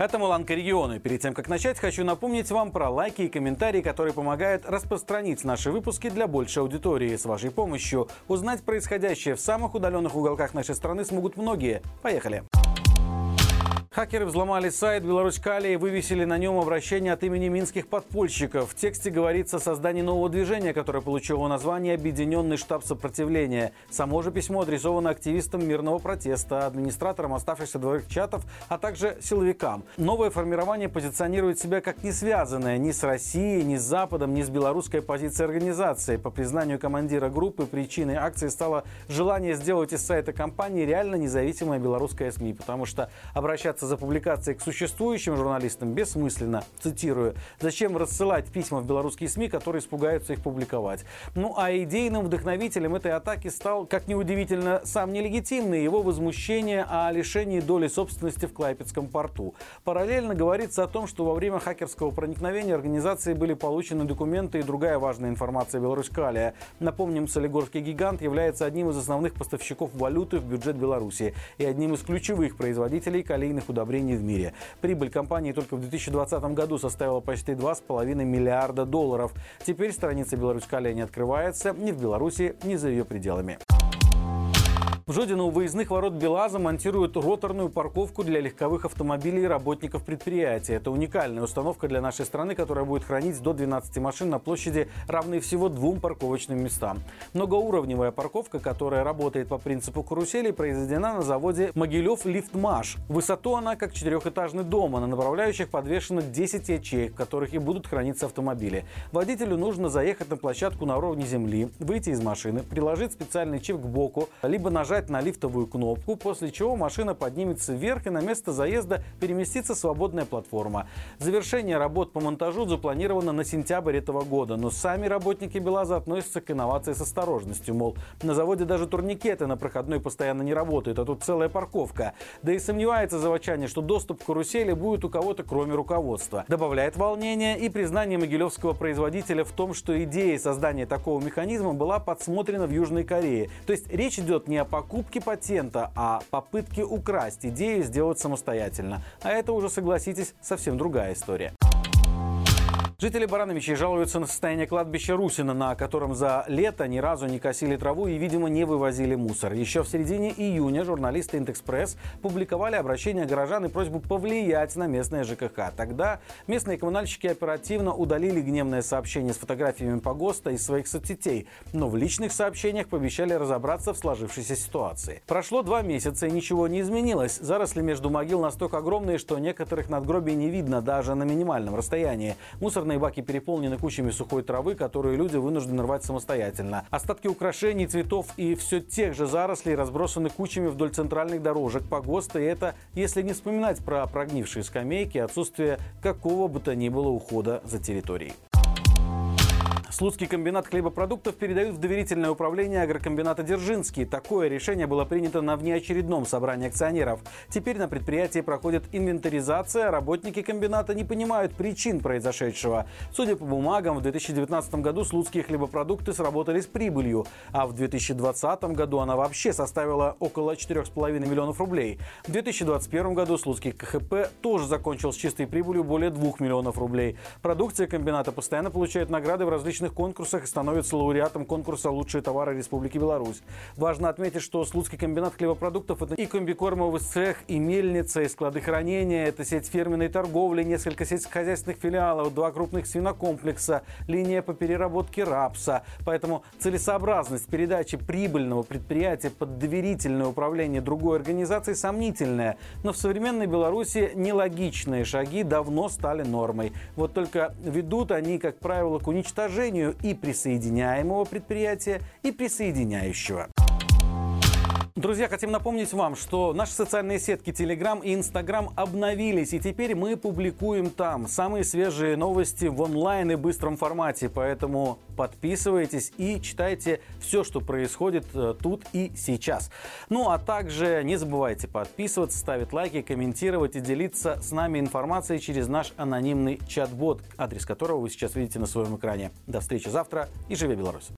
Это Маланка регионы. Перед тем, как начать, хочу напомнить вам про лайки и комментарии, которые помогают распространить наши выпуски для большей аудитории. С вашей помощью узнать происходящее в самых удаленных уголках нашей страны смогут многие. Поехали! Хакеры взломали сайт Беларусь-Кали и вывесили на нем обращение от имени минских подпольщиков. В тексте говорится о создании нового движения, которое получило название «Объединенный штаб сопротивления». Само же письмо адресовано активистам мирного протеста, администраторам оставшихся дворовых чатов, а также силовикам. Новое формирование позиционирует себя как не связанное ни с Россией, ни с Западом, ни с белорусской позицией организации. По признанию командира группы, причиной акции стало желание сделать из сайта компании реально независимое белорусское СМИ, потому что обращаться обращаться за публикацией к существующим журналистам бессмысленно. Цитирую. Зачем рассылать письма в белорусские СМИ, которые испугаются их публиковать? Ну а идейным вдохновителем этой атаки стал, как неудивительно, сам нелегитимный его возмущение о лишении доли собственности в Клайпецком порту. Параллельно говорится о том, что во время хакерского проникновения организации были получены документы и другая важная информация Беларусь-Калия. Напомним, Солигорский гигант является одним из основных поставщиков валюты в бюджет Беларуси и одним из ключевых производителей калийных удобрений в мире. Прибыль компании только в 2020 году составила почти 2,5 миллиарда долларов. Теперь страница Беларусь-Калия не открывается ни в Беларуси, ни за ее пределами. В Жодино у выездных ворот БелАЗа монтируют роторную парковку для легковых автомобилей работников предприятия. Это уникальная установка для нашей страны, которая будет хранить до 12 машин на площади, равной всего двум парковочным местам. Многоуровневая парковка, которая работает по принципу карусели, произведена на заводе Могилев Лифтмаш. Высоту она как четырехэтажный дом, а на направляющих подвешено 10 ячеек, в которых и будут храниться автомобили. Водителю нужно заехать на площадку на уровне земли, выйти из машины, приложить специальный чип к боку, либо нажать нажать на лифтовую кнопку, после чего машина поднимется вверх и на место заезда переместится свободная платформа. Завершение работ по монтажу запланировано на сентябрь этого года, но сами работники БелАЗа относятся к инновации с осторожностью, мол, на заводе даже турникеты на проходной постоянно не работают, а тут целая парковка. Да и сомневается заводчане, что доступ к карусели будет у кого-то кроме руководства. Добавляет волнение и признание могилевского производителя в том, что идея создания такого механизма была подсмотрена в Южной Корее. То есть речь идет не о покупке покупки патента, а попытки украсть идею сделать самостоятельно. А это уже, согласитесь, совсем другая история. Жители Барановичей жалуются на состояние кладбища Русина, на котором за лето ни разу не косили траву и, видимо, не вывозили мусор. Еще в середине июня журналисты «Интэкспресс» публиковали обращение горожан и просьбу повлиять на местное ЖКХ. Тогда местные коммунальщики оперативно удалили гневное сообщение с фотографиями погоста из своих соцсетей, но в личных сообщениях пообещали разобраться в сложившейся ситуации. Прошло два месяца и ничего не изменилось. Заросли между могил настолько огромные, что некоторых надгробий не видно даже на минимальном расстоянии. Мусор Мусорные баки переполнены кучами сухой травы, которую люди вынуждены рвать самостоятельно. Остатки украшений, цветов и все тех же зарослей разбросаны кучами вдоль центральных дорожек, погоста. И это, если не вспоминать про прогнившие скамейки, отсутствие какого бы то ни было ухода за территорией. Слуцкий комбинат хлебопродуктов передают в доверительное управление агрокомбината «Дзержинский». Такое решение было принято на внеочередном собрании акционеров. Теперь на предприятии проходит инвентаризация. Работники комбината не понимают причин произошедшего. Судя по бумагам, в 2019 году слуцкие хлебопродукты сработали с прибылью, а в 2020 году она вообще составила около 4,5 миллионов рублей. В 2021 году слуцкий КХП тоже закончил с чистой прибылью более 2 миллионов рублей. Продукция комбината постоянно получает награды в различных различных конкурсах и становится лауреатом конкурса «Лучшие товары Республики Беларусь». Важно отметить, что Слуцкий комбинат хлебопродуктов – это и комбикормовый цех, и мельница, и склады хранения, это сеть фирменной торговли, несколько сельскохозяйственных филиалов, два крупных свинокомплекса, линия по переработке рапса. Поэтому целесообразность передачи прибыльного предприятия под доверительное управление другой организации сомнительная. Но в современной Беларуси нелогичные шаги давно стали нормой. Вот только ведут они, как правило, к уничтожению созданию и присоединяемого предприятия, и присоединяющего. Друзья, хотим напомнить вам, что наши социальные сетки Telegram и Instagram обновились, и теперь мы публикуем там самые свежие новости в онлайн и быстром формате, поэтому подписывайтесь и читайте все, что происходит э, тут и сейчас. Ну а также не забывайте подписываться, ставить лайки, комментировать и делиться с нами информацией через наш анонимный чат-бот, адрес которого вы сейчас видите на своем экране. До встречи завтра и живи Беларусь!